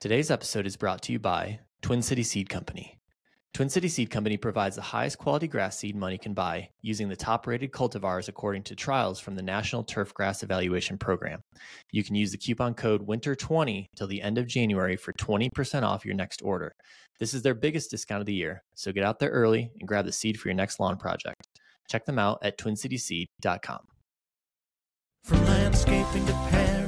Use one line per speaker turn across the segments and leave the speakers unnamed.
Today's episode is brought to you by Twin City Seed Company. Twin City Seed Company provides the highest quality grass seed money can buy using the top rated cultivars according to trials from the National Turf Grass Evaluation Program. You can use the coupon code WINTER20 till the end of January for 20% off your next order. This is their biggest discount of the year, so get out there early and grab the seed for your next lawn project. Check them out at twincityseed.com.
From landscaping to parenting,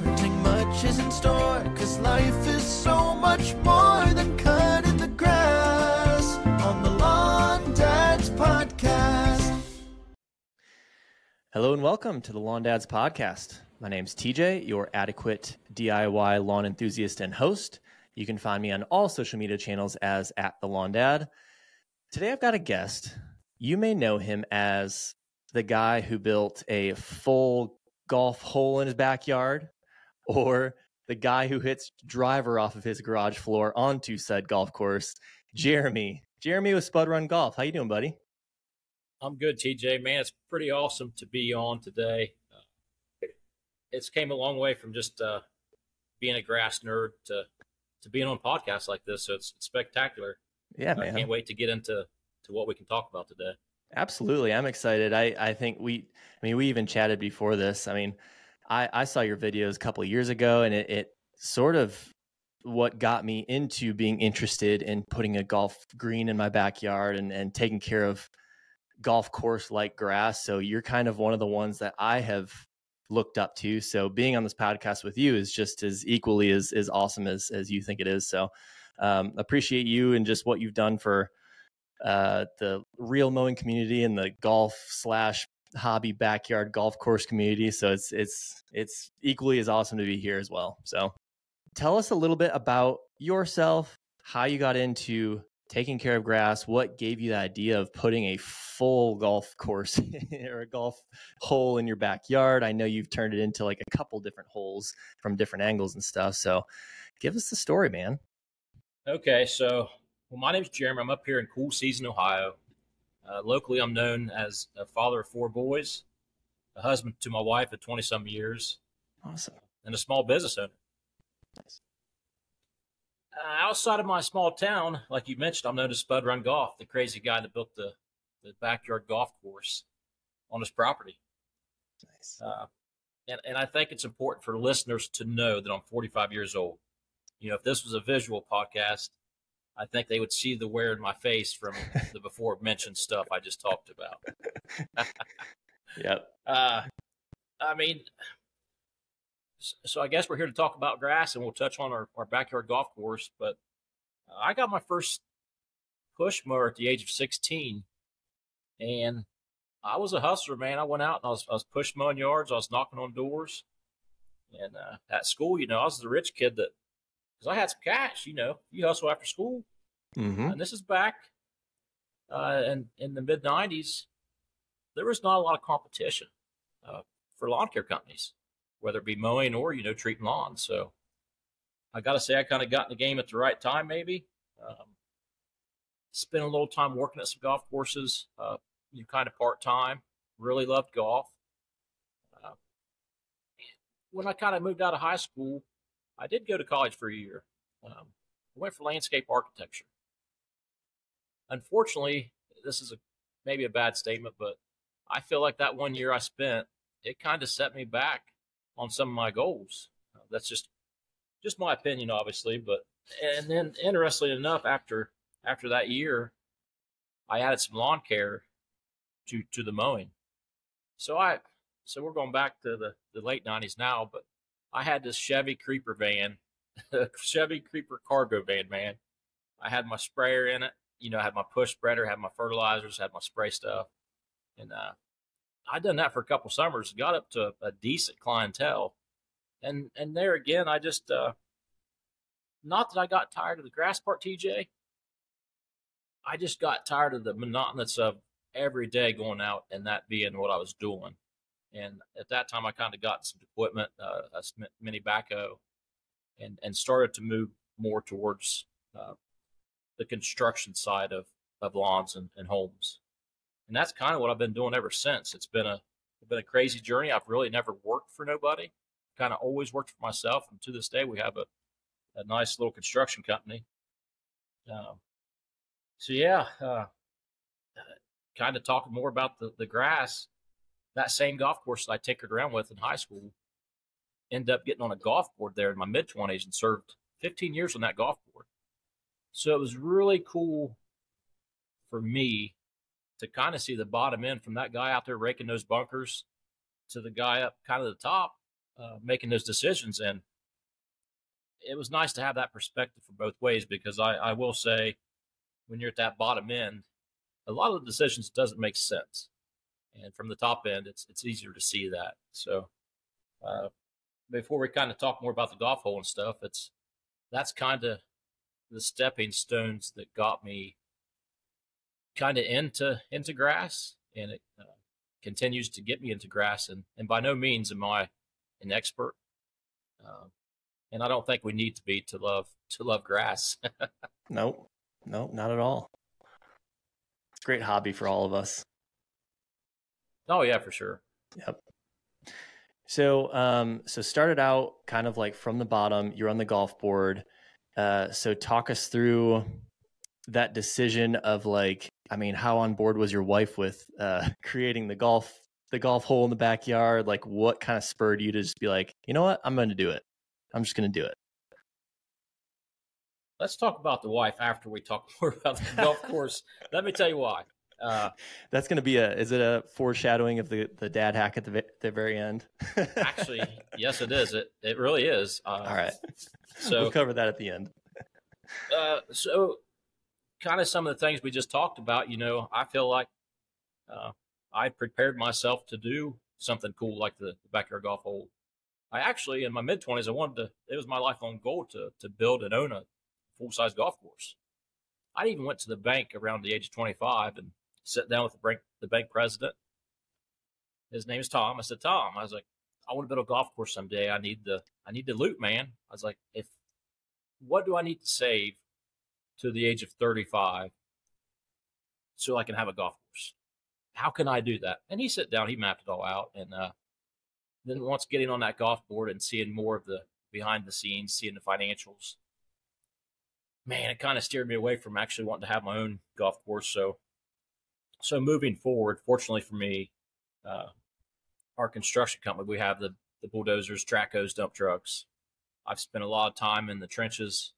much is in store. Cause life is so much more than cutting the grass on the Lawn Dads Podcast.
Hello and welcome to the Lawn Dads Podcast. My name's TJ, your adequate DIY lawn enthusiast and host. You can find me on all social media channels as at the Lawn Dad. Today I've got a guest. You may know him as the guy who built a full golf hole in his backyard or the guy who hits driver off of his garage floor onto said golf course, Jeremy. Jeremy with Spud Run Golf. How you doing, buddy?
I'm good, TJ. Man, it's pretty awesome to be on today. Uh, it's came a long way from just uh, being a grass nerd to to being on podcasts like this. So it's, it's spectacular.
Yeah,
I
man.
can't wait to get into to what we can talk about today.
Absolutely. I'm excited. I, I think we, I mean, we even chatted before this. I mean, I, I saw your videos a couple years ago and it, it sort of what got me into being interested in putting a golf green in my backyard and, and taking care of golf course like grass. So you're kind of one of the ones that I have looked up to. So being on this podcast with you is just as equally as, as awesome as, as you think it is. So um, appreciate you and just what you've done for uh, the reel mowing community and the golf slash hobby backyard golf course community. So it's it's it's equally as awesome to be here as well. So tell us a little bit about yourself, how you got into taking care of grass, what gave you the idea of putting a full golf course or a golf hole in your backyard. I know you've turned it into like a couple different holes from different angles and stuff. So give us the story, man.
Okay, so well, my name's Jeremy. I'm up here in Cool Season, Ohio. Uh, locally, I'm known as a father of four boys, a husband to my wife of 20 some years,
Awesome.
and a small business owner. Uh, outside of my small town, like you mentioned, I'm known as Spud Run Golf, the crazy guy that built the, the backyard golf course on his property.
Nice.
Uh, and, and I think it's important for listeners to know that I'm 45 years old. You know, if this was a visual podcast, I think they would see the wear in my face from the before mentioned stuff I just talked about.
Yep.
Uh, I mean, so I guess we're here to talk about grass and we'll touch on our, our backyard golf course. But uh, I got my first push mower at the age of 16. And I was a hustler, man. I went out and I was, I was push mowing yards, I was knocking on doors. And uh, at school, you know, I was the rich kid that, because I had some cash, you know, you hustle after school.
Mm-hmm.
And this is back uh, in, in the mid 90s. There was not a lot of competition uh, for lawn care companies, whether it be mowing or, you know, treating lawns. So I got to say, I kind of got in the game at the right time, maybe. Um, spent a little time working at some golf courses, uh, you know, kind of part time. Really loved golf. Uh, when I kind of moved out of high school, I did go to college for a year. Um, I went for landscape architecture. Unfortunately, this is a maybe a bad statement, but I feel like that one year I spent, it kind of set me back on some of my goals. Uh, that's just just my opinion, obviously. But and then interestingly enough, after after that year, I added some lawn care to to the mowing. So I so we're going back to the, the late nineties now, but I had this Chevy Creeper van, Chevy Creeper cargo van, man. I had my sprayer in it. You know, I had my push spreader, had my fertilizers, had my spray stuff. And uh, I'd done that for a couple summers, got up to a decent clientele. And and there again, I just uh, not that I got tired of the grass part, TJ. I just got tired of the monotonous of every day going out and that being what I was doing. And at that time, I kind of got some equipment, uh, a mini backhoe, and and started to move more towards uh, the construction side of of lawns and, and homes. And that's kind of what I've been doing ever since. It's been a it's been a crazy journey. I've really never worked for nobody. Kind of always worked for myself, and to this day, we have a a nice little construction company. Um, so yeah, uh, kind of talking more about the, the grass. That same golf course that I tinkered around with in high school, ended up getting on a golf board there in my mid twenties and served 15 years on that golf board. So it was really cool for me to kind of see the bottom end from that guy out there raking those bunkers to the guy up kind of the top uh, making those decisions. And it was nice to have that perspective for both ways because I, I will say, when you're at that bottom end, a lot of the decisions doesn't make sense. And from the top end, it's it's easier to see that. So, uh, before we kind of talk more about the golf hole and stuff, it's that's kind of the stepping stones that got me kind of into into grass, and it uh, continues to get me into grass. And and by no means am I an expert, uh, and I don't think we need to be to love to love grass.
nope, nope, not at all. It's a great hobby for all of us.
Oh yeah, for sure.
Yep. So, um, so started out kind of like from the bottom. You're on the golf board. Uh, so talk us through that decision of like, I mean, how on board was your wife with uh, creating the golf the golf hole in the backyard? Like, what kind of spurred you to just be like, you know what, I'm going to do it. I'm just going to do it.
Let's talk about the wife after we talk more about the golf course. Let me tell you why.
Uh, That's going to be a. Is it a foreshadowing of the the dad hack at the the very end?
actually, yes, it is. It it really is.
Uh, All right. So we'll cover that at the end.
Uh, so, kind of some of the things we just talked about. You know, I feel like uh, I prepared myself to do something cool like the, the backyard golf hole. I actually, in my mid twenties, I wanted to. It was my lifelong goal to to build and own a full size golf course. I even went to the bank around the age of twenty five and sat down with the bank, the bank president. His name is Tom. I said, Tom, I was like, I want to build a golf course someday. I need the, I need the loot, man. I was like, if, what do I need to save to the age of 35 so I can have a golf course? How can I do that? And he sat down, he mapped it all out. And, uh, then once getting on that golf board and seeing more of the behind the scenes, seeing the financials, man, it kind of steered me away from actually wanting to have my own golf course. So so moving forward, fortunately for me, uh, our construction company, we have the, the bulldozers, trackhoes, dump trucks. I've spent a lot of time in the trenches,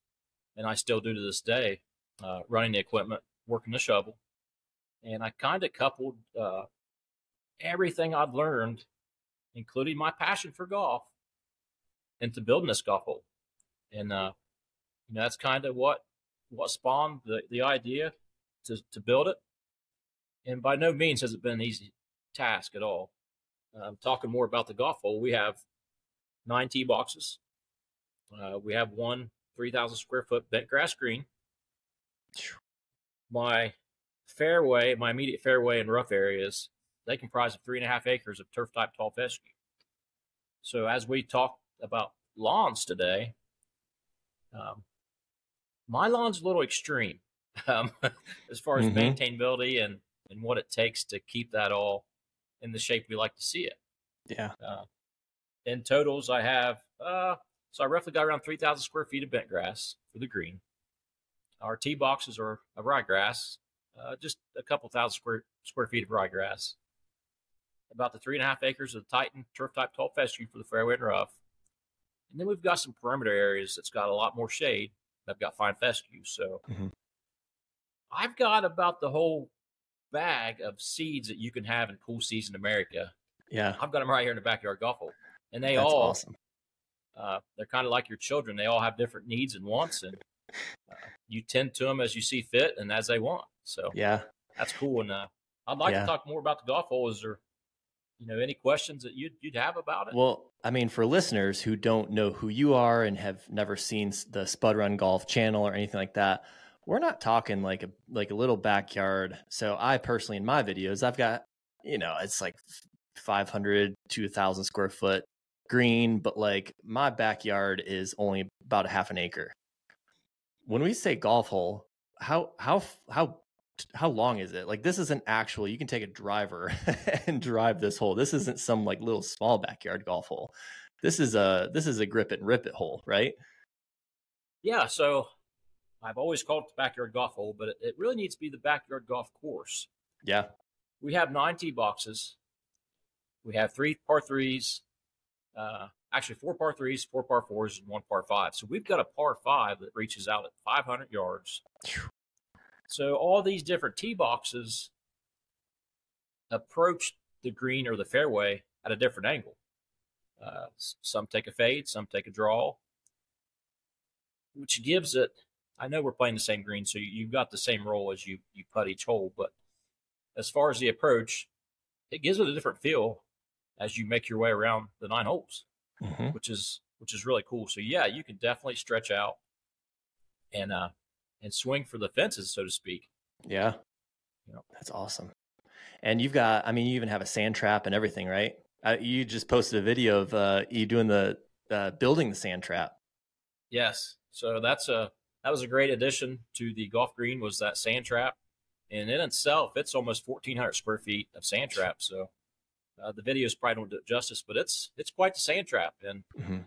and I still do to this day, uh, running the equipment, working the shovel. And I kind of coupled uh, everything I'd learned, including my passion for golf, into building this golf hole. And uh, you know, that's kind of what what spawned the, the idea to, to build it and by no means has it been an easy task at all. Um, talking more about the golf hole, we have nine tee boxes. Uh, we have one 3,000 square foot bent grass green. My fairway, my immediate fairway and rough areas, they comprise of three and a half acres of turf type tall fescue. So as we talk about lawns today, um, my lawn's a little extreme um, as far as mm-hmm. maintainability and and what it takes to keep that all in the shape we like to see it.
Yeah. Uh,
in totals, I have uh, so I roughly got around three thousand square feet of bent grass for the green. Our tee boxes are of ryegrass, uh, just a couple thousand square square feet of ryegrass. About the three and a half acres of Titan turf type tall fescue for the fairway and rough. And then we've got some perimeter areas that's got a lot more shade. I've got fine fescue, so mm-hmm. I've got about the whole bag of seeds that you can have in cool season America.
Yeah,
I've got them right here in the backyard golf hole, and they That's all awesome. Uh, they're kind of like your children. They all have different needs and wants, and uh, you tend to them as you see fit and as they want. So
yeah,
that's cool. And uh, I'd like yeah. to talk more about the golf hole. Is there, you know, any questions that you'd you'd have about it?
Well, I mean, for listeners who don't know who you are and have never seen the Spud Run Golf channel or anything like that, we're not talking like a like a little backyard. So I personally in my videos, I've got you know it's like 500 to 1000 square foot green, but like my backyard is only about a half an acre. When we say golf hole, how how how how long is it? Like this is an actual you can take a driver and drive this hole. This isn't some like little small backyard golf hole. This is a this is a grip it and rip it hole, right?
Yeah, so I've always called it the backyard golf hole, but it, it really needs to be the backyard golf course.
Yeah.
We have nine tee boxes. We have three par threes, uh, actually four par threes, four par fours, and one par five. So we've got a par five that reaches out at 500 yards. So all these different tee boxes approach the green or the fairway at a different angle. Uh, some take a fade, some take a draw, which gives it. I know we're playing the same green, so you, have got the same roll as you you putt each hole. But as far as the approach, it gives it a different feel as you make your way around the nine holes, mm-hmm. which is which is really cool. So yeah, you can definitely stretch out and uh and swing for the fences, so to speak.
Yeah, you know. that's awesome. And you've got, I mean, you even have a sand trap and everything, right? Uh, you just posted a video of uh, you doing the uh, building the sand trap.
Yes, so that's a that was a great addition to the golf green was that sand trap, and in itself, it's almost fourteen hundred square feet of sand trap. So uh, the videos probably don't do it justice, but it's it's quite the sand trap. And mm-hmm.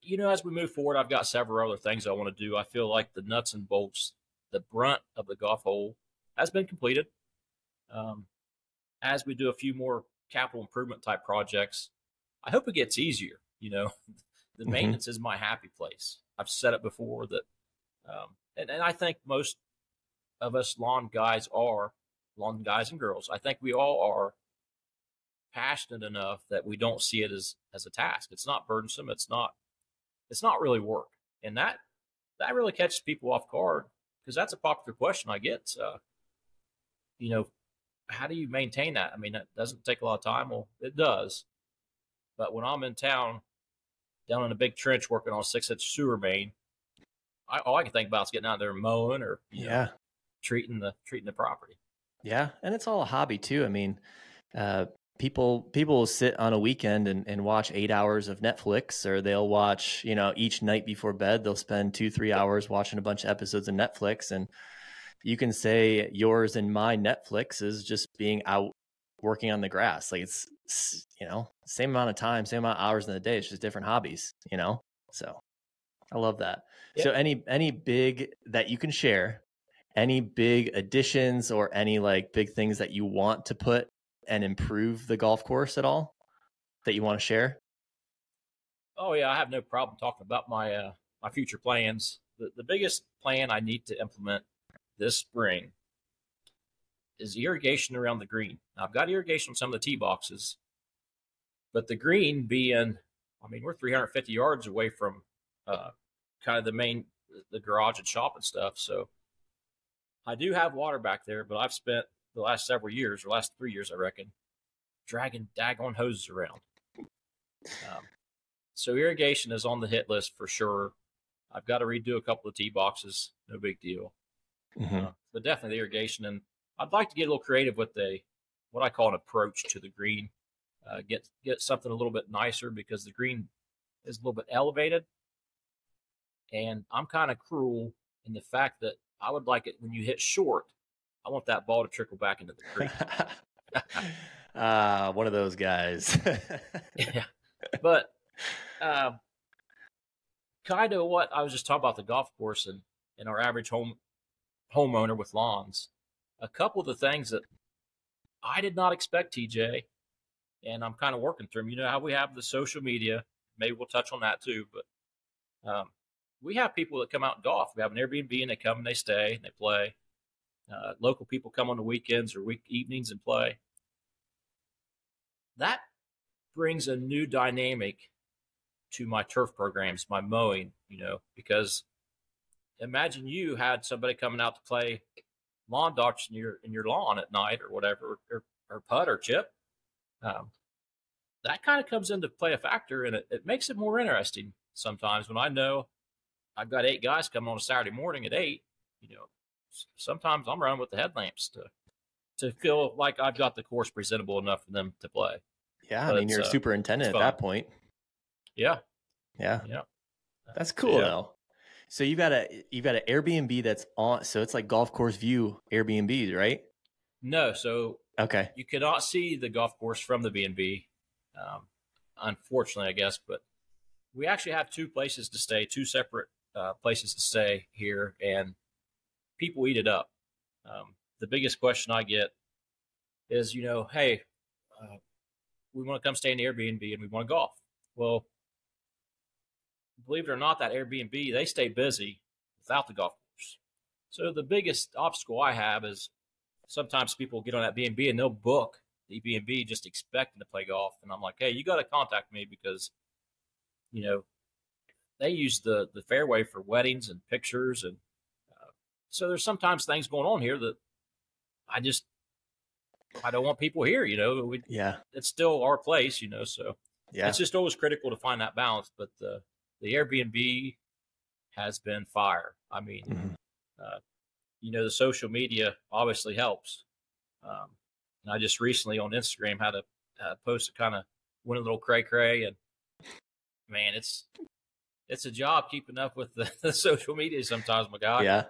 you know, as we move forward, I've got several other things I want to do. I feel like the nuts and bolts, the brunt of the golf hole has been completed. Um, as we do a few more capital improvement type projects, I hope it gets easier. You know, the mm-hmm. maintenance is my happy place. I've said it before that, um, and, and I think most of us lawn guys are lawn guys and girls. I think we all are passionate enough that we don't see it as as a task. It's not burdensome. It's not it's not really work, and that that really catches people off guard because that's a popular question I get. Uh, you know, how do you maintain that? I mean, it doesn't take a lot of time. Well, it does. But when I'm in town, down in a big trench working on a six inch sewer main, I, all I can think about is getting out there mowing or yeah, know, treating the treating the property.
Yeah, and it's all a hobby too. I mean, uh, people people will sit on a weekend and, and watch eight hours of Netflix, or they'll watch you know each night before bed they'll spend two three hours watching a bunch of episodes of Netflix and you can say yours and my Netflix is just being out working on the grass. Like it's, you know, same amount of time, same amount of hours in the day. It's just different hobbies, you know? So I love that. Yeah. So any, any big that you can share, any big additions or any like big things that you want to put and improve the golf course at all that you want to share?
Oh yeah, I have no problem talking about my, uh, my future plans. The, the biggest plan I need to implement this spring is irrigation around the green. Now, I've got irrigation on some of the tee boxes, but the green being, I mean, we're 350 yards away from uh, kind of the main, the garage and shop and stuff. So I do have water back there, but I've spent the last several years, or last three years, I reckon, dragging daggone hoses around. Um, so irrigation is on the hit list for sure. I've got to redo a couple of tee boxes. No big deal. Mm-hmm. Uh, but definitely the irrigation. And I'd like to get a little creative with the what I call an approach to the green. Uh, get get something a little bit nicer because the green is a little bit elevated, and I'm kind of cruel in the fact that I would like it when you hit short. I want that ball to trickle back into the creek.
Ah, uh, one of those guys.
yeah, but uh, kind of what I was just talking about the golf course and and our average home homeowner with lawns. A couple of the things that I did not expect, TJ, and I'm kind of working through them. You know how we have the social media. Maybe we'll touch on that too. But um, we have people that come out and golf. We have an Airbnb and they come and they stay and they play. Uh, local people come on the weekends or week evenings and play. That brings a new dynamic to my turf programs, my mowing, you know, because imagine you had somebody coming out to play lawn darts in your in your lawn at night or whatever, or, or putt or chip. Um, that kind of comes into play a factor, and it, it makes it more interesting sometimes. When I know I've got eight guys coming on a Saturday morning at eight, you know, sometimes I'm running with the headlamps to to feel like I've got the course presentable enough for them to play.
Yeah, but I mean you're a uh, superintendent at that point.
Yeah,
yeah, yeah. That's cool yeah. though. So you've got a you've got an Airbnb that's on. So it's like golf course view Airbnbs, right?
No, so
okay,
you cannot see the golf course from the B and B. Um, unfortunately, I guess, but we actually have two places to stay, two separate uh, places to stay here, and people eat it up. Um, the biggest question I get is, you know, hey, uh, we want to come stay in the Airbnb and we want to golf. Well, believe it or not, that Airbnb they stay busy without the golf course. So the biggest obstacle I have is sometimes people get on that B&B and they'll book the B&B just expecting to play golf, and I'm like, hey, you got to contact me because, you know, they use the the fairway for weddings and pictures, and uh, so there's sometimes things going on here that I just I don't want people here. You know, we,
Yeah.
it's still our place. You know, so
Yeah.
it's just always critical to find that balance. But the the Airbnb has been fire. I mean,
Mhm.
uh, you know, the social media obviously helps. Um, and I just recently on Instagram had a uh, post that kind of went a little cray cray, and man, it's it's a job keeping up with the, the social media sometimes, my guy.
Yeah.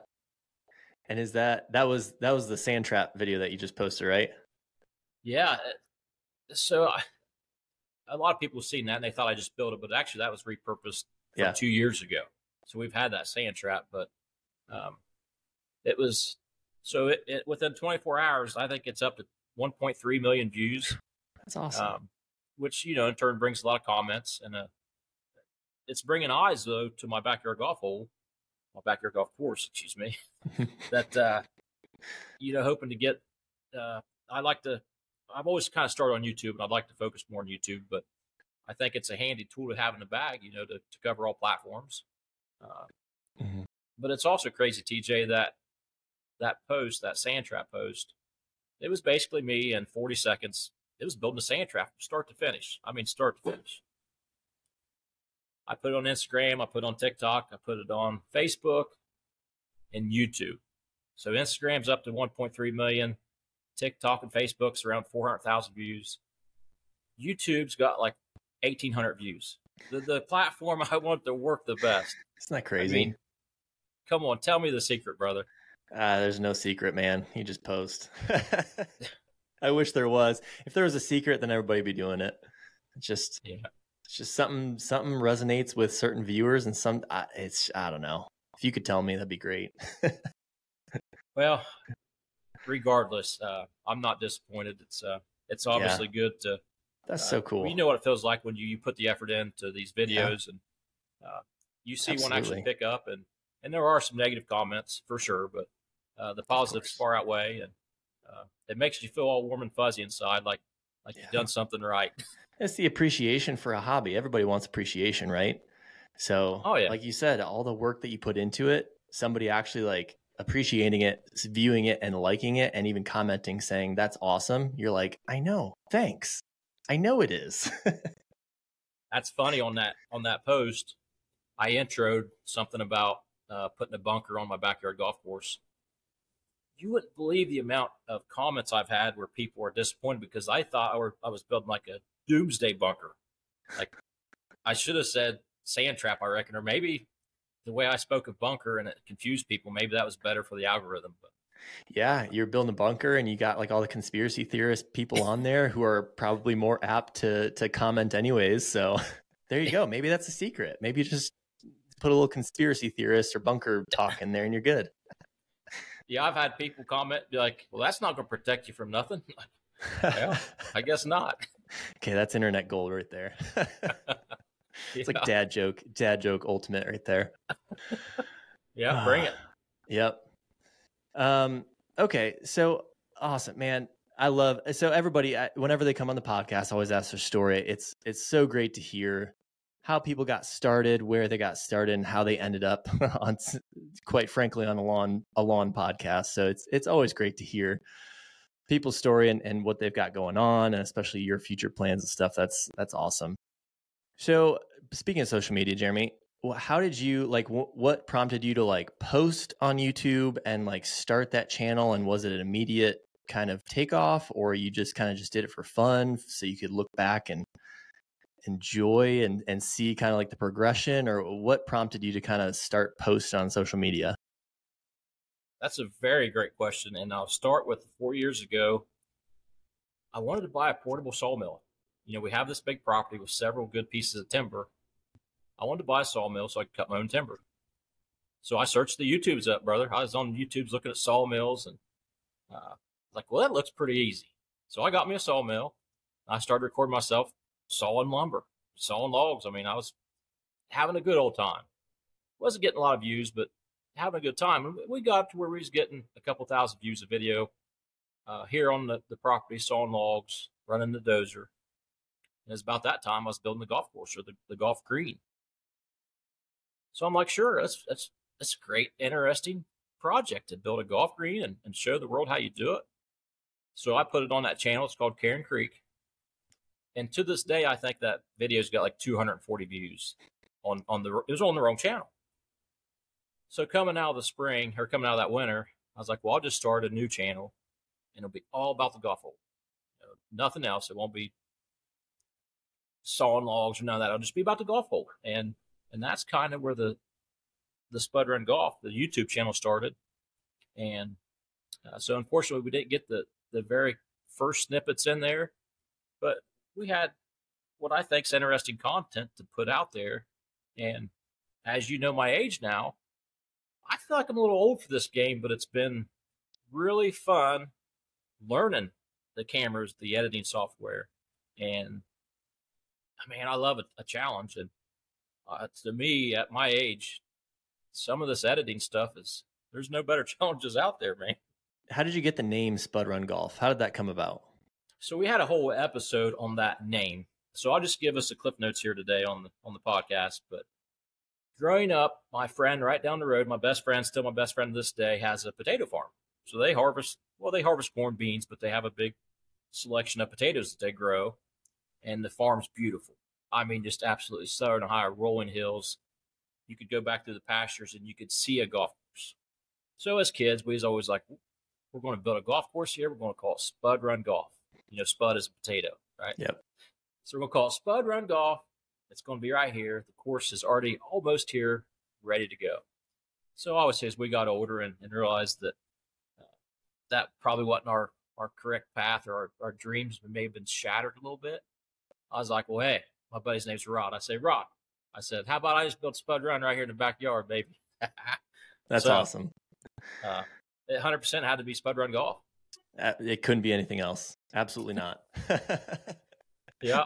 And is that that was that was the sand trap video that you just posted, right?
Yeah. uh, So I, a lot of people have seen that and they thought I just built it, but actually that was repurposed
Yeah.
two years ago. So we've had that sand trap, but um, it was so it, it within 24 hours, I think it's up to 1.3 million views,
That's awesome.
um, which you know in turn brings a lot of comments and uh, it's bringing eyes though to my backyard golf hole, my backyard golf course, excuse me that uh, you know hoping to get uh, i like to i've always kind of started on youtube and i'd like to focus more on youtube but i think it's a handy tool to have in the bag you know to, to cover all platforms uh,
Mhm.
but it's also crazy tj that that post that sand trap post it was basically me in 40 seconds it was building a sand trap from start to finish i mean start to finish i put it on instagram i put it on tiktok i put it on facebook and youtube so Instagram's up to 1.3 million. TikTok and Facebook's around 400,000 views. YouTube's got like 1,800 views. The, the platform I want to work the best.
Isn't that
I
crazy?
mean, come on, tell me the secret, brother.
Ah, there's no secret, man. You just post. I wish there was. If there was a secret, then everybody'd be doing it. It's just,
Yeah.
it's just something. Something resonates with certain viewers, and some. I it's. I don't know. If you could tell me, that'd be great.
Well, regardless, uh, I'm not disappointed. It's uh, it's obviously good to.
That's
uh,
so cool.
You know what it feels like when you, you put the effort into these videos and uh, you see one actually pick up, and and there are some negative comments for sure, but uh, the positives far outweigh, and uh, it makes you feel all warm and fuzzy inside, like like
Yeah.
you've done something right.
It's the appreciation for a hobby. Everybody wants appreciation, right? So,
Oh, yeah.
like you said, all the work that you put into it, somebody actually like appreciating it, viewing it, and liking it, and even commenting saying, That's awesome. You're like, I know. Thanks. I know it is.
That's funny on that on that post. I introed something about uh, putting a bunker on my backyard golf course. You wouldn't believe the amount of comments I've had where people are disappointed because I thought I, were, I was building like a doomsday bunker. Like I should have said sand trap, I reckon, or maybe the way I spoke of bunker and it confused people. Maybe that was better for the algorithm. But
yeah, you're building a bunker and you got like all the conspiracy theorist people on there who are probably more apt to to comment anyways. So there you go. Maybe that's a secret. Maybe you just put a little conspiracy theorist or bunker talk in there and you're good.
yeah, I've had people comment be like, "Well, that's not going to protect you from nothing." Yeah. I guess not.
Okay, that's internet gold right there. it's like dad joke, dad joke ultimate right there.
yeah, bring it.
Yep. Um. Okay. So awesome, man. I love so everybody. I, whenever they come on the podcast, I always ask their story. It's it's so great to hear how people got started, where they got started, and how they ended up on, quite frankly, on a lawn a lawn podcast. So it's it's always great to hear people's story and, and what they've got going on, and especially your future plans and stuff. That's that's awesome. So speaking of social media, Jeremy, how did you like? Wh- what prompted you to like post on YouTube and like start that channel? And was it an immediate kind of takeoff, or you just kind of just did it for fun, so you could look back and enjoy and and see kind of like the progression, or what prompted you to kind of start post on social media?
That's a very great question. And I'll start with four years ago. I wanted to buy a portable sawmill. You know, we have this big property with several good pieces of timber. I wanted to buy a sawmill so I could cut my own timber. So I searched the YouTubes up, brother. I was on YouTube's looking at sawmills and uh, like, well, that looks pretty easy. So I got me a sawmill. I started recording myself sawing lumber, sawing logs. I mean, I was having a good old time. Wasn't getting a lot of views, but having a good time. We got to where we was getting a couple thousand views of video uh, here on the, the property, sawing logs, running the dozer. And it's about that time I was building the golf course or the, the golf green. So I'm like, sure, that's that's that's a great, interesting project to build a golf green and, and show the world how you do it. So I put it on that channel. It's called Karen Creek. And to this day, I think that video's got like 240 views on, on the, it was on the wrong channel. So coming out of the spring or coming out of that winter, I was like, well, I'll just start a new channel and it'll be all about the golf hole. You know, nothing else. It won't be sawing logs or none of that. It'll just be about the golf hole. And, and that's kind of where the, the Spud Run Golf, the YouTube channel started. And uh, so unfortunately, we didn't get the, the very first snippets in there, but we had what I think is interesting content to put out there. And as you know, my age now, I feel like I'm a little old for this game, but it's been really fun learning the cameras, the editing software, and I mean, I love a, a challenge. And uh, to me, at my age, some of this editing stuff is there's no better challenges out there, man
how did you get the name Spud Run Golf? How did that come about?
So we had a whole episode on that name. So I'll just give us a cliff notes here today on the on the podcast. But growing up, my friend right down the road, my best friend, still my best friend to this day, has a potato farm. So they harvest well, they harvest corn beans, but they have a big selection of potatoes that they grow. And the farm's beautiful. I mean, just absolutely southern Ohio, rolling hills. You could go back through the pastures and you could see a golf course. So as kids, we was always like, we're going to build a golf course here. We're going to call it Spud Run Golf. You know, Spud is a potato, right?
Yep.
So we're going to call it Spud Run Golf. It's going to be right here. The course is already almost here, ready to go. So I was as we got older and, and realized that uh, that probably wasn't our, our correct path or our, our dreams may have been shattered a little bit. I was like, well, hey, my buddy's name's Rod. I say, Rod. I said, how about I just build Spud Run right here in the backyard, baby?
That's so, awesome.
Uh, 100% had to be Spud Run Golf.
Uh, it couldn't be anything else. Absolutely not.
yeah.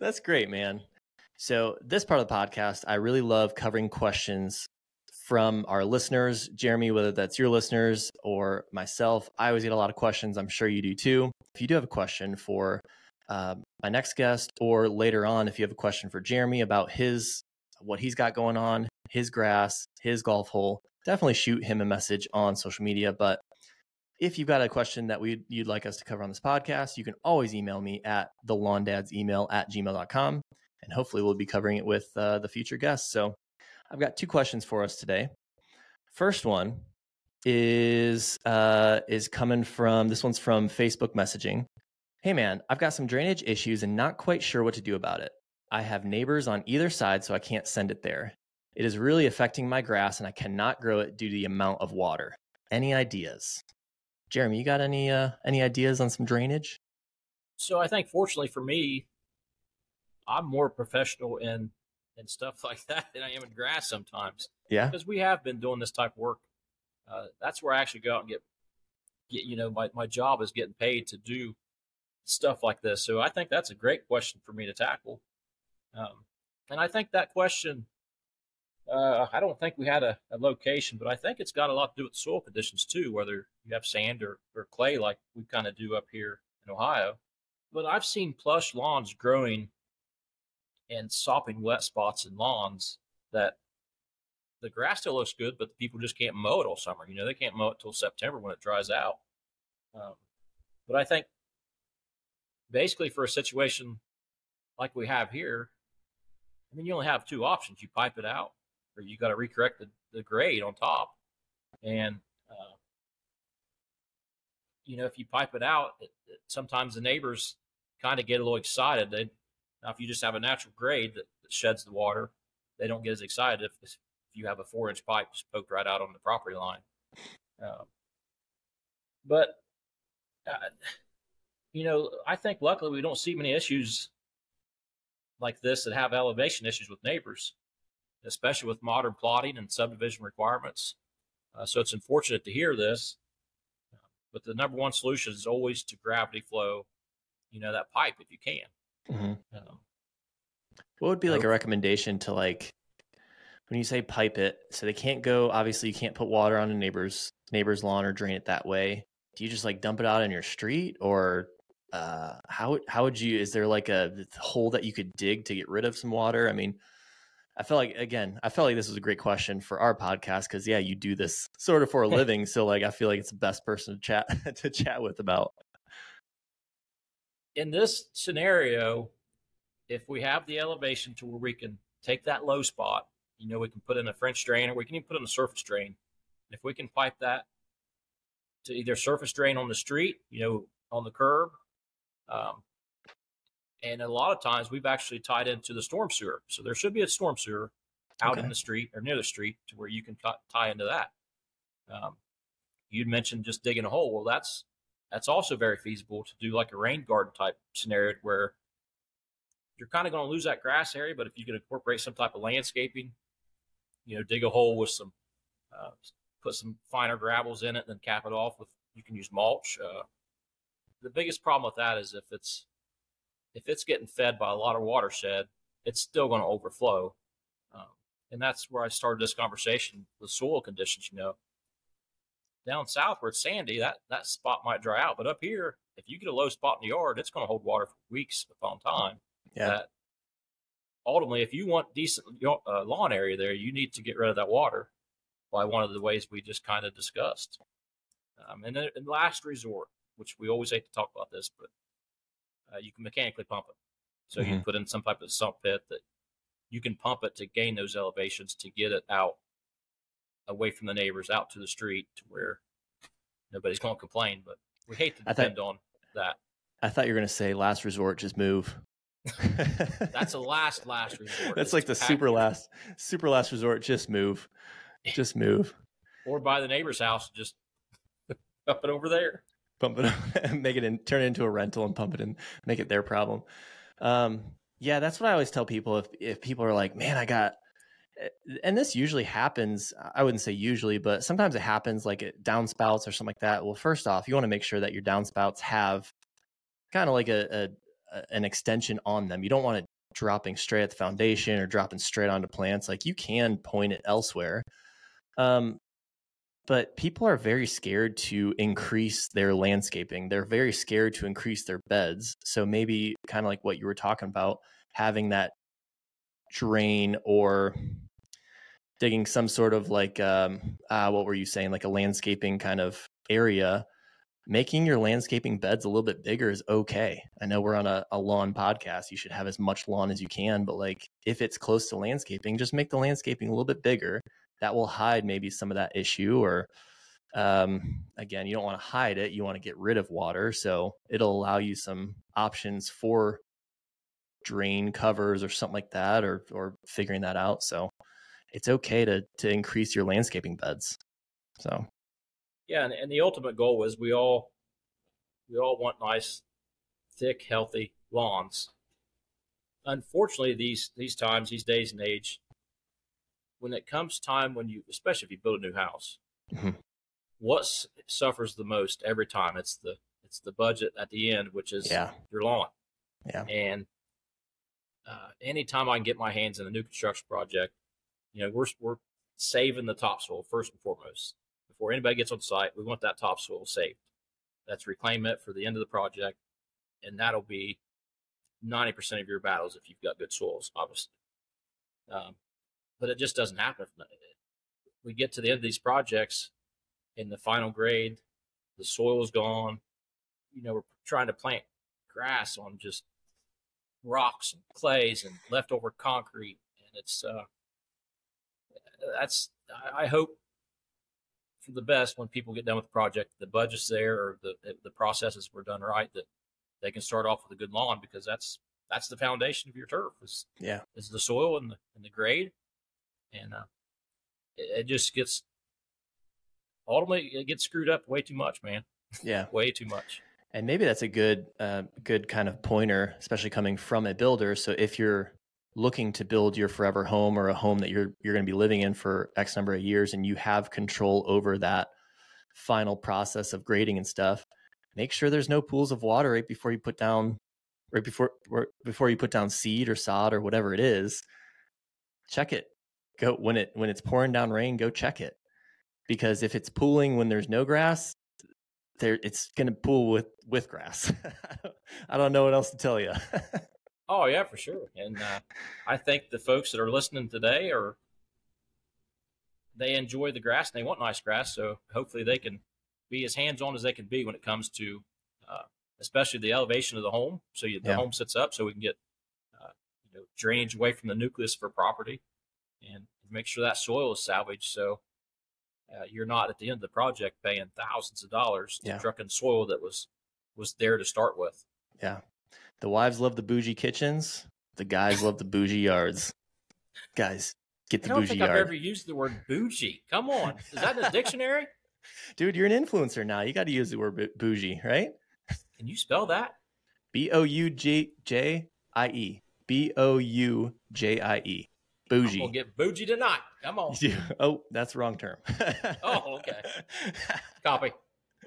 That's great, man. So, this part of the podcast, I really love covering questions from our listeners. Jeremy, whether that's your listeners or myself, I always get a lot of questions. I'm sure you do too. If you do have a question for uh, my next guest, or later on, if you have a question for Jeremy about his what he's got going on, his grass, his golf hole, definitely shoot him a message on social media. But if you've got a question that we you'd like us to cover on this podcast, you can always email me at the lawn dad's email at gmail.com. And hopefully we'll be covering it with uh, the future guests. So I've got two questions for us today. First one is uh, is coming from this one's from Facebook messaging. Hey man, I've got some drainage issues and not quite sure what to do about it. I have neighbors on either side, so I can't send it there. It is really affecting my grass and I cannot grow it due to the amount of water. Any ideas? Jeremy, you got any uh, any ideas on some drainage?
So I think fortunately for me, I'm more professional in in stuff like that than I am in grass sometimes.
Yeah.
Because we have been doing this type of work. Uh, that's where I actually go out and get get you know, my, my job is getting paid to do stuff like this. So I think that's a great question for me to tackle. Um, and I think that question uh, I don't think we had a, a, location, but I think it's got a lot to do with soil conditions too, whether you have sand or, or clay like we kind of do up here in Ohio. But I've seen plush lawns growing and sopping wet spots in lawns that the grass still looks good, but the people just can't mow it all summer. You know, they can't mow it till September when it dries out. Um, but I think basically for a situation like we have here, I mean, you only have two options. You pipe it out or you got to recorrect the, the grade on top. And, uh, you know, if you pipe it out, it, it, sometimes the neighbors kind of get a little excited. They, now, if you just have a natural grade that, that sheds the water, they don't get as excited if, if you have a four inch pipe just poked right out on the property line. Uh, but, uh, you know, I think luckily we don't see many issues like this that have elevation issues with neighbors. especially with modern plotting and subdivision requirements. Uh, so it's unfortunate to hear this, but the number one solution is always to gravity flow, you know, that pipe if you can.
Mhm.
Um,
What would be like a recommendation to like when you say pipe it? So they can't go. Obviously, you can't put water on a neighbor's neighbor's lawn or drain it that way. Do you just like dump it out in your street, or uh, how how would you? Is there like a hole that you could dig to get rid of some water? I mean, I feel like again, I felt like this was a great question for our podcast because yeah, you do this sort of for a living. so like, I feel like it's the best person to chat to chat with about.
in this scenario, if we have the elevation to where we can take that low spot, you know, we can put in a French drain or we can even put in a surface drain. If we can pipe that to either surface drain on the street, you know, on the curb, um, and a lot of times we've actually tied into the storm sewer. So there should be a storm sewer out in the street or near the street to where you can ti- tie into that. Um, you'd mentioned just digging a hole. Well, that's that's also very feasible to do like a rain garden type scenario where you're kind of going to lose that grass area, but if you can incorporate some type of landscaping, you know, dig a hole with some, uh, put some finer gravels in it, and then cap it off with, you can use mulch. Uh, the biggest problem with that is if it's, if it's getting fed by a lot of watershed, it's still going to overflow. Um, and that's where I started this conversation with soil conditions, you know, down south where it's sandy, that that spot might dry out. But up here, if you get a low spot in the yard, it's going to hold water for weeks upon time.
Yeah.
That ultimately, if you want decent uh, lawn area there, you need to get rid of that water by one of the ways we just kind of discussed. Um, and then last resort, which we always hate to talk about this, but uh, you can mechanically pump it. So you
Mhm.
put in some type of sump pit that you can pump it to gain those elevations to get it out away from the neighbors, out to the street to where nobody's going to complain. But we hate to
I thought-
depend on that.
I thought you were gonna say last resort, just move.
That's a last last resort.
That's like the super last, super last resort. Just move, just move.
or buy the neighbor's house, just up it over there.
Pump it, up, and make it in, turn it into a rental and pump it in, make it their problem. Um, yeah, that's what I always tell people. If if people are like, man, I got, eh, and this usually happens. I wouldn't say usually, but sometimes it happens, like at downspouts or something like that. Well, first off, you want to make sure that your downspouts have kind of like a, a a- an extension on them. You don't want it dropping straight at the foundation or dropping straight onto plants. Like you can point it elsewhere. Um, but people are very scared to increase their landscaping. They're very scared to increase their beds. So maybe kind of like what you were talking about, having that drain or digging some sort of like um uh, what were you saying like a landscaping kind of area making your landscaping beds a little bit bigger is okay. I know we're on a, a lawn podcast. You should have as much lawn as you can, but like if it's close to landscaping, just make the landscaping a little bit bigger. That will hide maybe some of that issue. Or um, again, you don't want to hide it. You want to get rid of water. So it'll allow you some options for drain covers or something like that, or or figuring that out. So it's okay to to increase your landscaping beds. So
Yeah, and, and the ultimate goal is we all we all want nice, thick, healthy lawns. Unfortunately, these these times, these days and age, when it comes time when you, especially if you build a new house,
Mhm.
what suffers the most every time? It's the it's the budget at the end, which is
yeah,
your lawn.
Yeah.
And uh, anytime I can get my hands in a new construction project, you know, we're we're saving the topsoil first and foremost. Before anybody gets on site, we want that topsoil saved. That's reclaim it for the end of the project, and that'll be ninety percent of your battles if you've got good soils, obviously. Um, but it just doesn't happen. We get to the end of these projects, in the final grade, the soil is gone. You know, we're trying to plant grass on just rocks and clays and leftover concrete, and it's uh, that's I, I hope for the best when people get done with the project, the budget's there or the the processes were done right that they can start off with a good lawn because that's that's the foundation of your turf is
yeah.
is the soil and the and the grade, and uh, it, it just gets ultimately it gets screwed up way too much, man,
Yeah.
way too much.
And maybe that's a good, uh, good kind of pointer, especially coming from a builder. So if you're looking to build your forever home or a home that you're you're going to be living in for X number of years and you have control over that final process of grading and stuff, make sure there's no pools of water right before you put down right before before you put down seed or sod or whatever it is. Check it. Go when it when it's pouring down rain, go check it. Because if it's pooling when there's no grass, there it's going to pool with with grass. I don't know what else to tell you.
oh yeah, for sure. And uh, I think the folks that are listening today are they enjoy the grass and they want nice grass. So hopefully they can be as hands on as they can be when it comes to, uh, especially the elevation of the home. So you, the yeah. home sits up, so we can get uh, you know, drainage away from the nucleus for property, and make sure that soil is salvaged. So uh, you're not at the end of the project paying thousands of dollars to yeah. truck in soil that was was there to start with.
Yeah, the wives love the bougie kitchens. The guys love the bougie yards. Guys, get the
I don't
bougie
think
yard.
I've ever used the word bougie. Come on, is that in the dictionary?
Dude, you're an influencer now. You got to use the word bougie, right?
Can you spell that?
B O U J J I E. B O U J I E. Bougie.
We'll get bougie tonight. Come on.
oh, that's the wrong term.
oh, okay. Copy.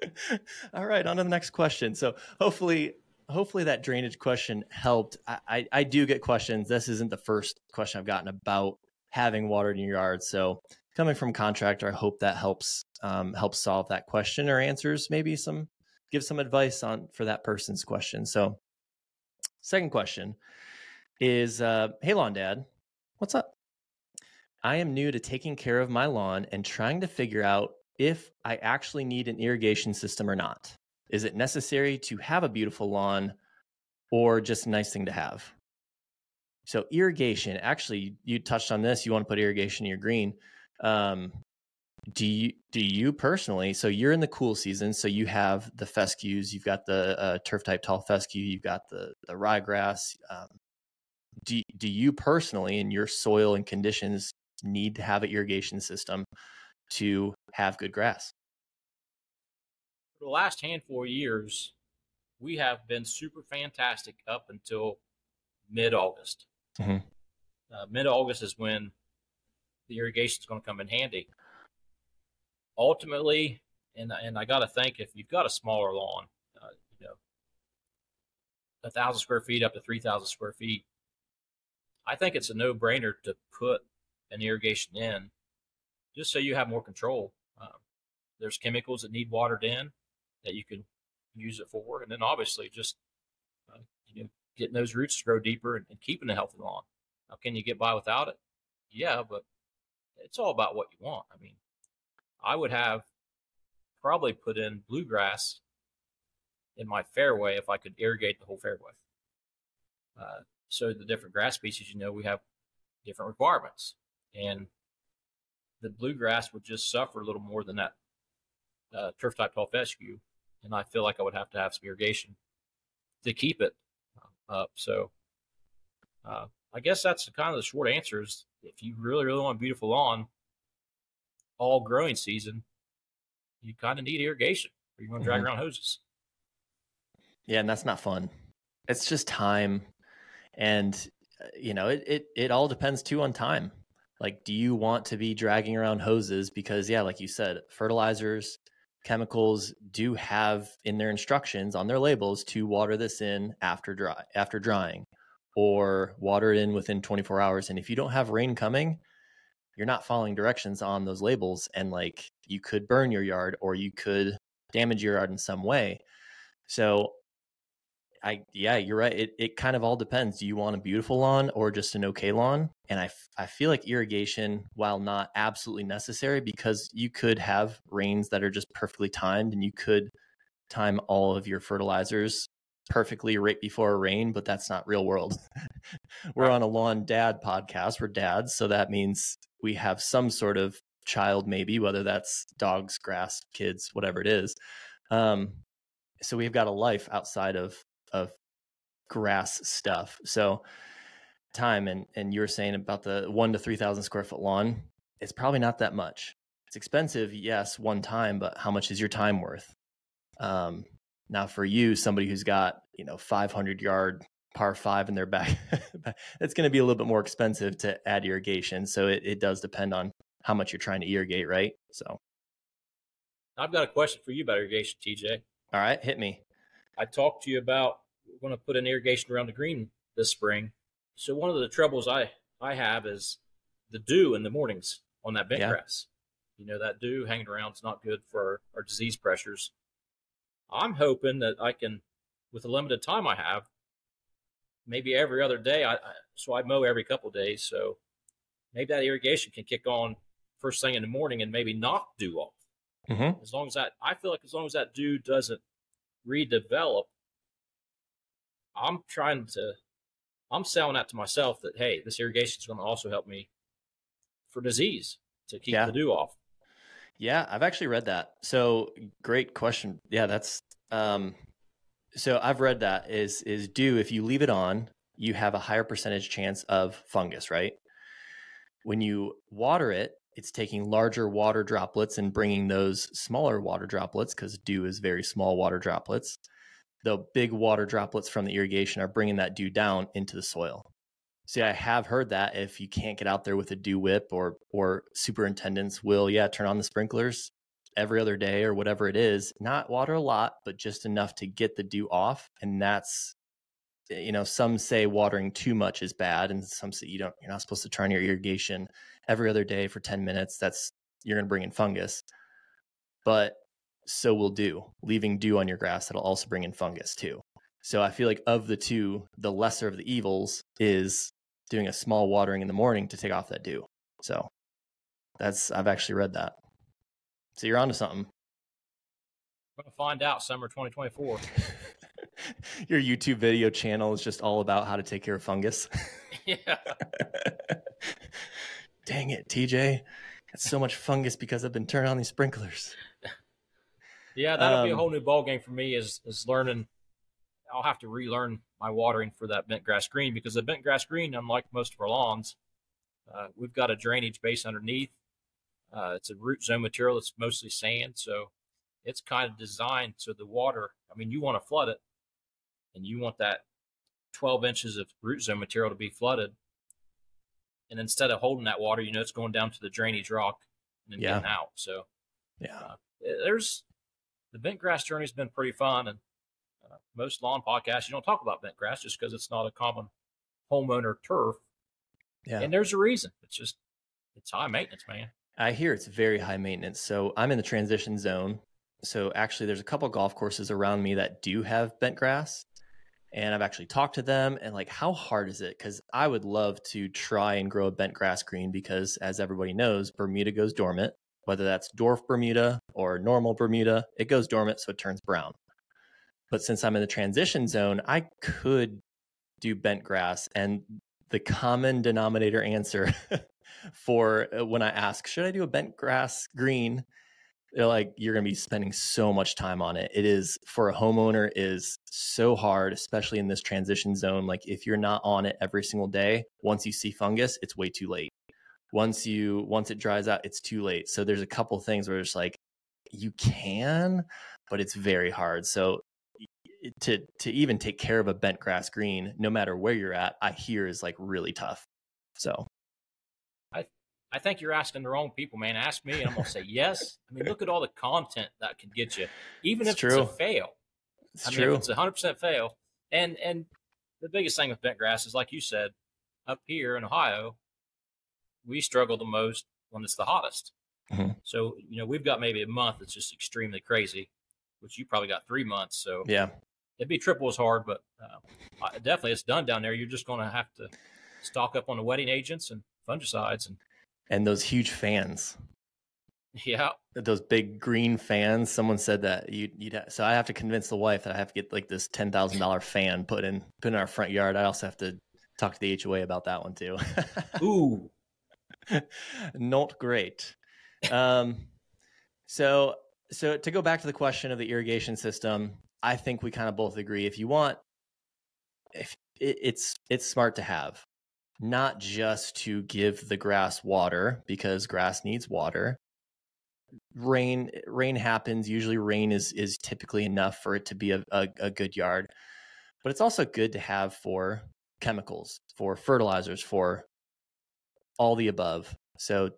All right, on to the next question. So hopefully, hopefully that drainage question helped. I, I, I do get questions. This isn't the first question I've gotten about having water in your yard. So coming from contractor, I hope that helps um, helps solve that question or answers maybe some give some advice on for that person's question. So second question is uh, hey lawn dad What's up? I am new to taking care of my lawn and trying to figure out if I actually need an irrigation system or not. Is it necessary to have a beautiful lawn or just a nice thing to have? So, irrigation, actually, you touched on this. You want to put irrigation in your green. Um, do you do you personally so you're in the cool season so you have the fescues you've got the uh, turf type tall fescue you've got the the ryegrass um, do, do you personally in your soil and conditions need to have an irrigation system to have good grass?
For the last handful of years, we have been super fantastic up until mid August. Mm-hmm. Uh, mid August is when the irrigation is going to come in handy. Ultimately, and and I got to think if you've got a smaller lawn, uh, you know, a thousand square feet up to three thousand square feet, I think it's a no brainer to put an irrigation in just so you have more control. Um, there's chemicals that need watered in that you can use it for. And then obviously just uh, you know, getting those roots to grow deeper and, and keeping a healthy lawn. Now, can you get by without it? Yeah, but it's all about what you want. I mean, I would have probably put in bluegrass in my fairway if I could irrigate the whole fairway. Uh, so the different grass species, you know, we have different requirements, and the bluegrass would just suffer a little more than that uh, turf type tall fescue, and I feel like I would have to have some irrigation to keep it uh, up. So uh, I guess that's the, kind of the short answer. Is if you really really want a beautiful lawn all growing season, you kind of need irrigation, or you're going to drag mm-hmm. around hoses.
Yeah, and that's not fun. It's just time and uh, you know it, it it all depends too on time. Like do you want to be dragging around hoses? Because yeah like you said fertilizers chemicals do have in their instructions on their labels to water this in after dry after drying or water it in within 24 hours. And if you don't have rain coming you're not following directions on those labels. And like you could burn your yard or you could damage your yard in some way. So I yeah, you're right. It it kind of all depends. Do you want a beautiful lawn or just an okay lawn? And I, I feel like irrigation, while not absolutely necessary, because you could have rains that are just perfectly timed, and you could time all of your fertilizers perfectly right before a rain, but that's not real world. We're on a lawn dad podcast. We're dads, so that means we have some sort of child, maybe whether that's dogs, grass, kids, whatever it is. Um, so we've got a life outside of of grass stuff. So time and and you're saying about the one to three thousand square foot lawn, it's probably not that much. It's expensive, yes, one time, but how much is your time worth? Um, now for you, somebody who's got you know 500 yard par five in their back. it's going to be a little bit more expensive to add irrigation. So it, it does depend on how much you're trying to irrigate, right? So,
I've got a question for you about irrigation, TJ.
all right, hit me.
I talked to you about we're going to put an irrigation around the green this spring. So one of the troubles I I have is the dew in the mornings on that bent
Yeah.
grass. You know that dew hanging around is not good for our, our disease pressures. I'm hoping that I can, with the limited time I have, maybe every other day. I, I so I mow every couple days. So maybe that irrigation can kick on first thing in the morning and maybe knock dew off
Mm-hmm.
as long as that I feel like as long as that dew doesn't redevelop, I'm trying to I'm selling that to myself that hey, this irrigation is going to also help me for disease to keep
Yeah.
the dew off.
Yeah, I've actually read that. So great question. Yeah, that's um so I've read that is is dew if you leave it on, you have a higher percentage chance of fungus, right? When you water it, it's taking larger water droplets and bringing those smaller water droplets because dew is very small water droplets. The big water droplets from the irrigation are bringing that dew down into the soil. See, I have heard that if you can't get out there with a dew whip or or superintendents will, yeah, turn on the sprinklers every other day or whatever it is, not water a lot, but just enough to get the dew off. And that's eh, you know, some say watering too much is bad, and some say you don't you're not supposed to turn your irrigation every other day for 10 minutes. That's you're gonna bring in fungus. But so will dew. Leaving dew on your grass, that'll also bring in fungus too. So I feel like of the two, the lesser of the evils is doing a small watering in the morning to take off that dew. So that's I've actually read that. So you're onto something.
We're going to find out summer 2024.
Your YouTube video channel is just all about how to take care of fungus.
yeah.
Dang it, TJ. Got so much fungus because I've been turning on these sprinklers.
Yeah, that'll be a
Um,
whole new ball game for me is is learning I'll have to relearn my watering for that bent grass green because the bent grass green, unlike most of our lawns, uh, we've got a drainage base underneath. Uh, it's a root zone material that's mostly sand, so it's kind of designed so the water. I mean, you want to flood it, and you want that 12 inches of root zone material to be flooded. And instead of holding that water, you know it's going down to the drainage rock and then
Yeah.
getting out. So
Yeah.
uh, there's the bent grass journey has been pretty fun, and uh, most lawn podcasts you don't talk about bent grass just because it's not a common homeowner turf,
Yeah.
and there's a reason. It's just it's high maintenance, man.
I hear it's very high maintenance. So I'm in the transition zone. So actually, there's a couple golf courses around me that do have bent grass. And I've actually talked to them and like, how hard is it? Because I would love to try and grow a bent grass green because, as everybody knows, Bermuda goes dormant, whether that's dwarf Bermuda or normal Bermuda, it goes dormant, so it turns brown. But since I'm in the transition zone, I could do bent grass. And the common denominator answer for uh, when I ask, should I do a bent grass green? They're like, you're going to be spending so much time on it. It is for a homeowner is so hard, especially in this transition zone. Like if you're not on it every single day, once you see fungus, it's way too late. Once you once it dries out, it's too late. So there's a couple things where it's like you can, but it's very hard. So to to even take care of a bent grass green, no matter where you're at, I hear is like really tough. So
I think you're asking the wrong people, man. Ask me, and I'm gonna say yes. I mean, look at all the content that can get you, even
It's
if it's a fail.
it's
I mean,
true.
if it's a hundred percent fail, and and the biggest thing with bent grass is, like you said, up here in Ohio, we struggle the most when it's the hottest.
Mhm.
So you know, we've got maybe a month that's just extremely crazy, which you probably got three months. So
yeah.
it'd be triple as hard, but uh, definitely it's done down there. You're just going to have to stock up on the wetting agents and fungicides, and
And those huge fans.
yeah,
those big green fans. Someone said that you, you'd ha- so I have to convince the wife that I have to get like this ten thousand dollar fan put in put in our front yard. I also have to talk to the HOA about that one too.
ooh,
Not great. Um, so so to go back to the question of the irrigation system, I think we kind of both agree. If you want, if it, it's it's smart to have, not just to give the grass water because grass needs water. Rain rain happens. Usually, rain is is typically enough for it to be a, a, a good yard. but it's also good to have for chemicals, for fertilizers, for all the above. So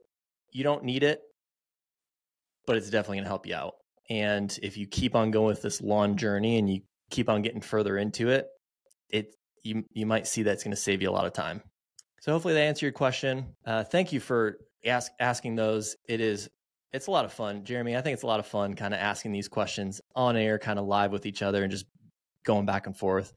you don't need it, but it's definitely going to help you out. And if you keep on going with this lawn journey and you keep on getting further into it, it you you might see that's going to save you a lot of time. So hopefully that answered your question. Uh, thank you for ask, asking those. It is it's a lot of fun, Jeremy. I think it's a lot of fun, kind of asking these questions on air, kind of live with each other, and just going back and forth.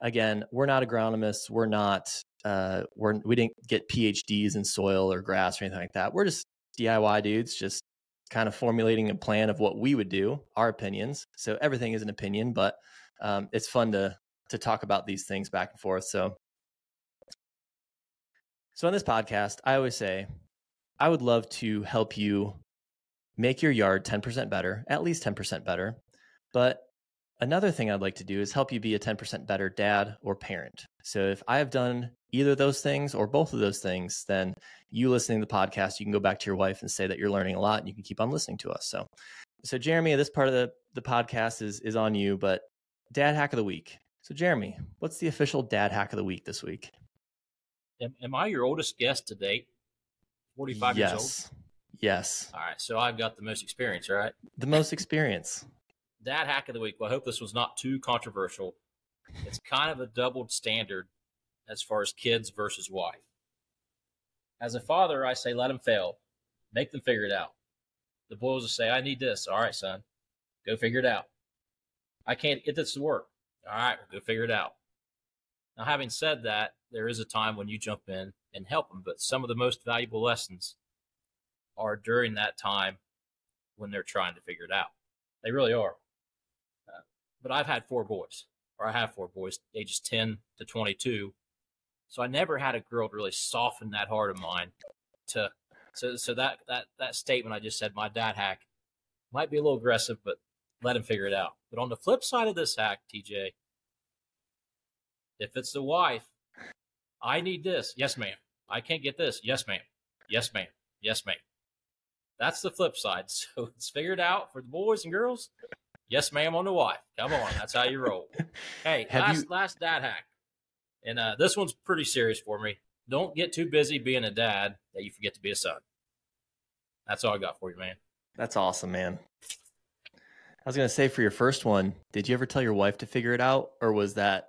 Again, we're not agronomists. We're not. Uh, we're we didn't get PhDs in soil or grass or anything like that. We're just DIY dudes, just kind of formulating a plan of what we would do, our opinions. So everything is an opinion, but um, it's fun to to talk about these things back and forth. So, so on this podcast, I always say, I would love to help you make your yard 10% better, at least 10% better. But another thing I'd like to do is help you be a 10% better dad or parent. So if I have done either of those things or both of those things, then you listening to the podcast, you can go back to your wife and say that you're learning a lot and you can keep on listening to us. So, so Jeremy, this part of the, the podcast is, is on you, but dad hack of the week. So Jeremy, what's the official dad hack of the week this week?
Am, am I your oldest guest to date? 45
yes.
years old?
Yes.
All right. So I've got the most experience, right?
The most experience.
Dad hack of the week. Well, I hope this was not too controversial. It's kind of a doubled standard as far as kids versus wife. As a father, I say, let them fail, make them figure it out. The boys will say, I need this. All right, son, go figure it out. I can't get this to work. All right, go figure it out. Now, having said that, there is a time when you jump in and help them, but some of the most valuable lessons are during that time when they're trying to figure it out. They really are. Uh, but I've had four boys, or I have four boys, ages 10 to 22. So I never had a girl to really soften that heart of mine to so so that that that statement I just said, my dad hack, might be a little aggressive, but let him figure it out. But on the flip side of this hack, TJ, if it's the wife, I need this. Yes, ma'am. I can't get this. Yes, ma'am. Yes, ma'am. Yes, ma'am. That's the flip side. So it's figured out for the boys and girls. Yes, ma'am, on the wife. Come on. That's how you roll. Hey,
Have
last,
you-
last dad hack. And uh, this one's pretty serious for me. Don't get too busy being a dad that you forget to be a son. That's all I got for you, man.
That's awesome, man. I was gonna say for your first one, did you ever tell your wife to figure it out, or was that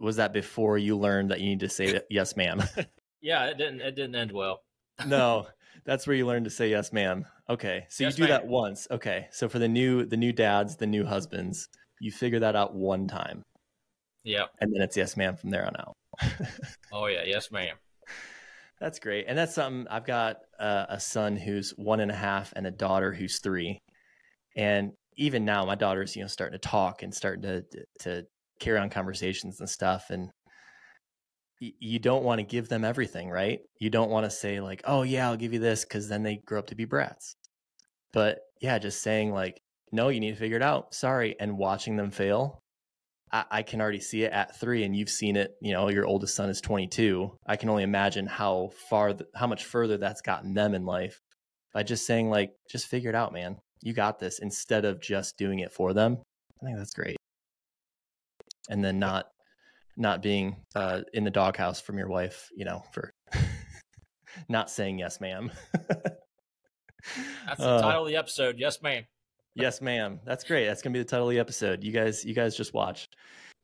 was that before you learned that you need to say yes, ma'am?
Yeah, it didn't it didn't end well.
no, that's where you learn to say yes, ma'am. Okay, so
Yes,
you do that once. Okay, so for the new the new dads, the new husbands, you figure that out one time,
Yeah.
and then it's yes, ma'am from there on out.
Oh yeah. Yes, ma'am.
That's great, and that's something I've got uh, a son who's one and a half and a daughter who's three, and even now my daughter's you know starting to talk and starting to to carry on conversations and stuff, and you don't want to give them everything, right? You don't want to say like, "Oh yeah, I'll give you this," because then they grow up to be brats. But yeah, just saying like, "No, you need to figure it out." Sorry, and watching them fail I, I can already see it at three, and you've seen it. You know, your oldest son is 22. I can only imagine how far, th- how much further that's gotten them in life by just saying like, just figure it out, man. You got this, instead of just doing it for them. I think that's great. And then not, not being uh, in the doghouse from your wife, you know, for not saying yes, ma'am.
That's the
Uh,
title of the episode. Yes, ma'am.
Yes, ma'am. That's great. That's gonna be the title of the episode. You guys, you guys just watch.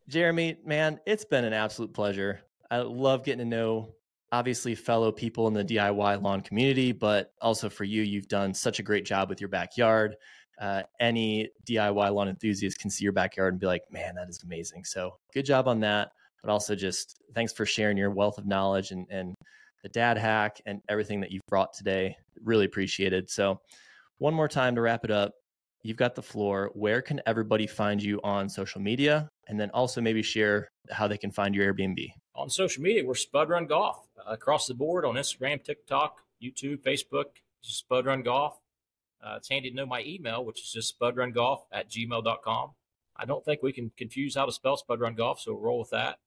Jeremy, man, it's been an absolute pleasure. I love getting to know obviously fellow people in the DIY lawn community, but also for you, you've done such a great job with your backyard. Uh, any DIY lawn enthusiast can see your backyard and be like, man, that is amazing. So good job on that. But also just thanks for sharing your wealth of knowledge and, and the dad hack and everything that you've brought today. Really appreciated. So one more time to wrap it up you've got the floor. Where can everybody find you on social media? And then also maybe share how they can find your Airbnb.
On social media, we're Spud Run Golf uh, across the board on Instagram, TikTok, YouTube, Facebook. Just Spud Run Golf. Uh, it's handy to know my email, which is just spudrungolf at gmail.com. I don't think we can confuse how to spell Spud Run Golf, so roll with that.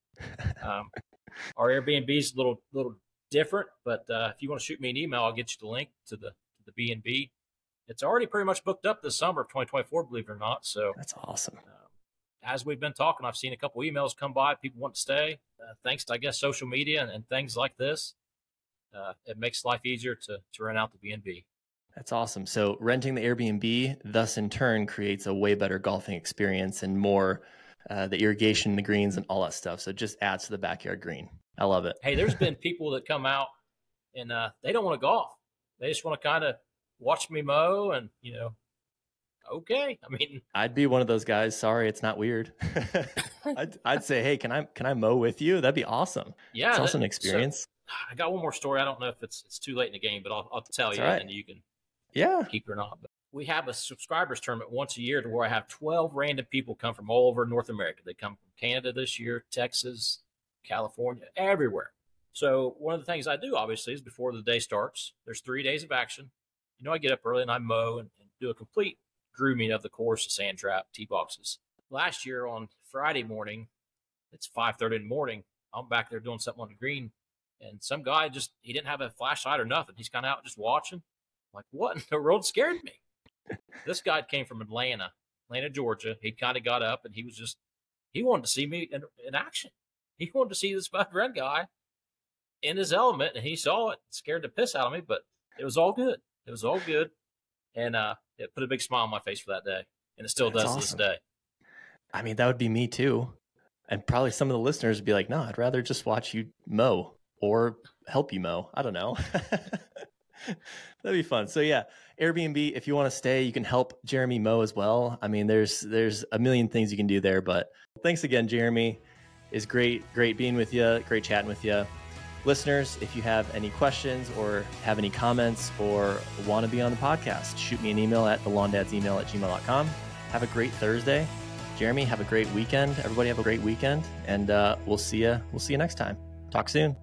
Um, our Airbnb is a little little different, but uh, if you want to shoot me an email, I'll get you the link to the to the B and B. It's already pretty much booked up this summer of 2024, believe it or not. So
That's awesome.
um, as we've been talking, I've seen a couple emails come by. People want to stay, uh, thanks to I guess social media and, and things like this. Uh, it makes life easier to to rent out the BNB.
That's awesome. So renting the Airbnb, thus in turn, creates a way better golfing experience and more uh, the irrigation, the greens, and all that stuff. So it just adds to the backyard green. I love it.
Hey, there's been people that come out and uh, they don't want to golf. They just want to kind of watch me mow and you know okay. I mean,
I'd be one of those guys. Sorry, it's not weird. I'd, I'd, say, hey, can I can I mow with you? That'd be awesome.
Yeah,
it's also an experience. So,
I got one more story. I don't know if it's it's too late in the game, but I'll, I'll tell That's you, right. and you can
yeah
keep it or not. But we have a subscribers tournament once a year to where I have twelve random people come from all over North America. They come from Canada this year, Texas, California, everywhere. So one of the things I do, obviously, is before the day starts, there's three days of action. You know, I get up early and I mow and, and do a complete grooming of the course, the sand trap, tee boxes. Last year on Friday morning, it's 5.30 in the morning. I'm back there doing something on the green. And some guy just, he didn't have a flashlight or nothing. He's kind of out just watching. I'm like, what in the world scared me? this guy came from Atlanta, Atlanta, Georgia. He kind of got up and he was just, he wanted to see me in, in action. He wanted to see this Spud Run guy in his element, and he saw it, scared the piss out of me, but it was all good. It was all good. And uh, it put a big smile on my face for that day, and it still That's does awesome. this day.
I mean, that would be me too, and probably some of the listeners would be like, "No, I'd rather just watch you mow or help you mow." I don't know. That'd be fun. So yeah, Airbnb. If you want to stay, you can help Jeremy mow as well. I mean, there's there's a million things you can do there. But thanks again, Jeremy. Is great, great being with you. Great chatting with you. Listeners, if you have any questions or have any comments or want to be on the podcast, shoot me an email at thelawndadsemail at gmail.com. Have a great Thursday. Jeremy, have a great weekend. Everybody have a great weekend. And uh, we'll see you. We'll see you next time. Talk soon.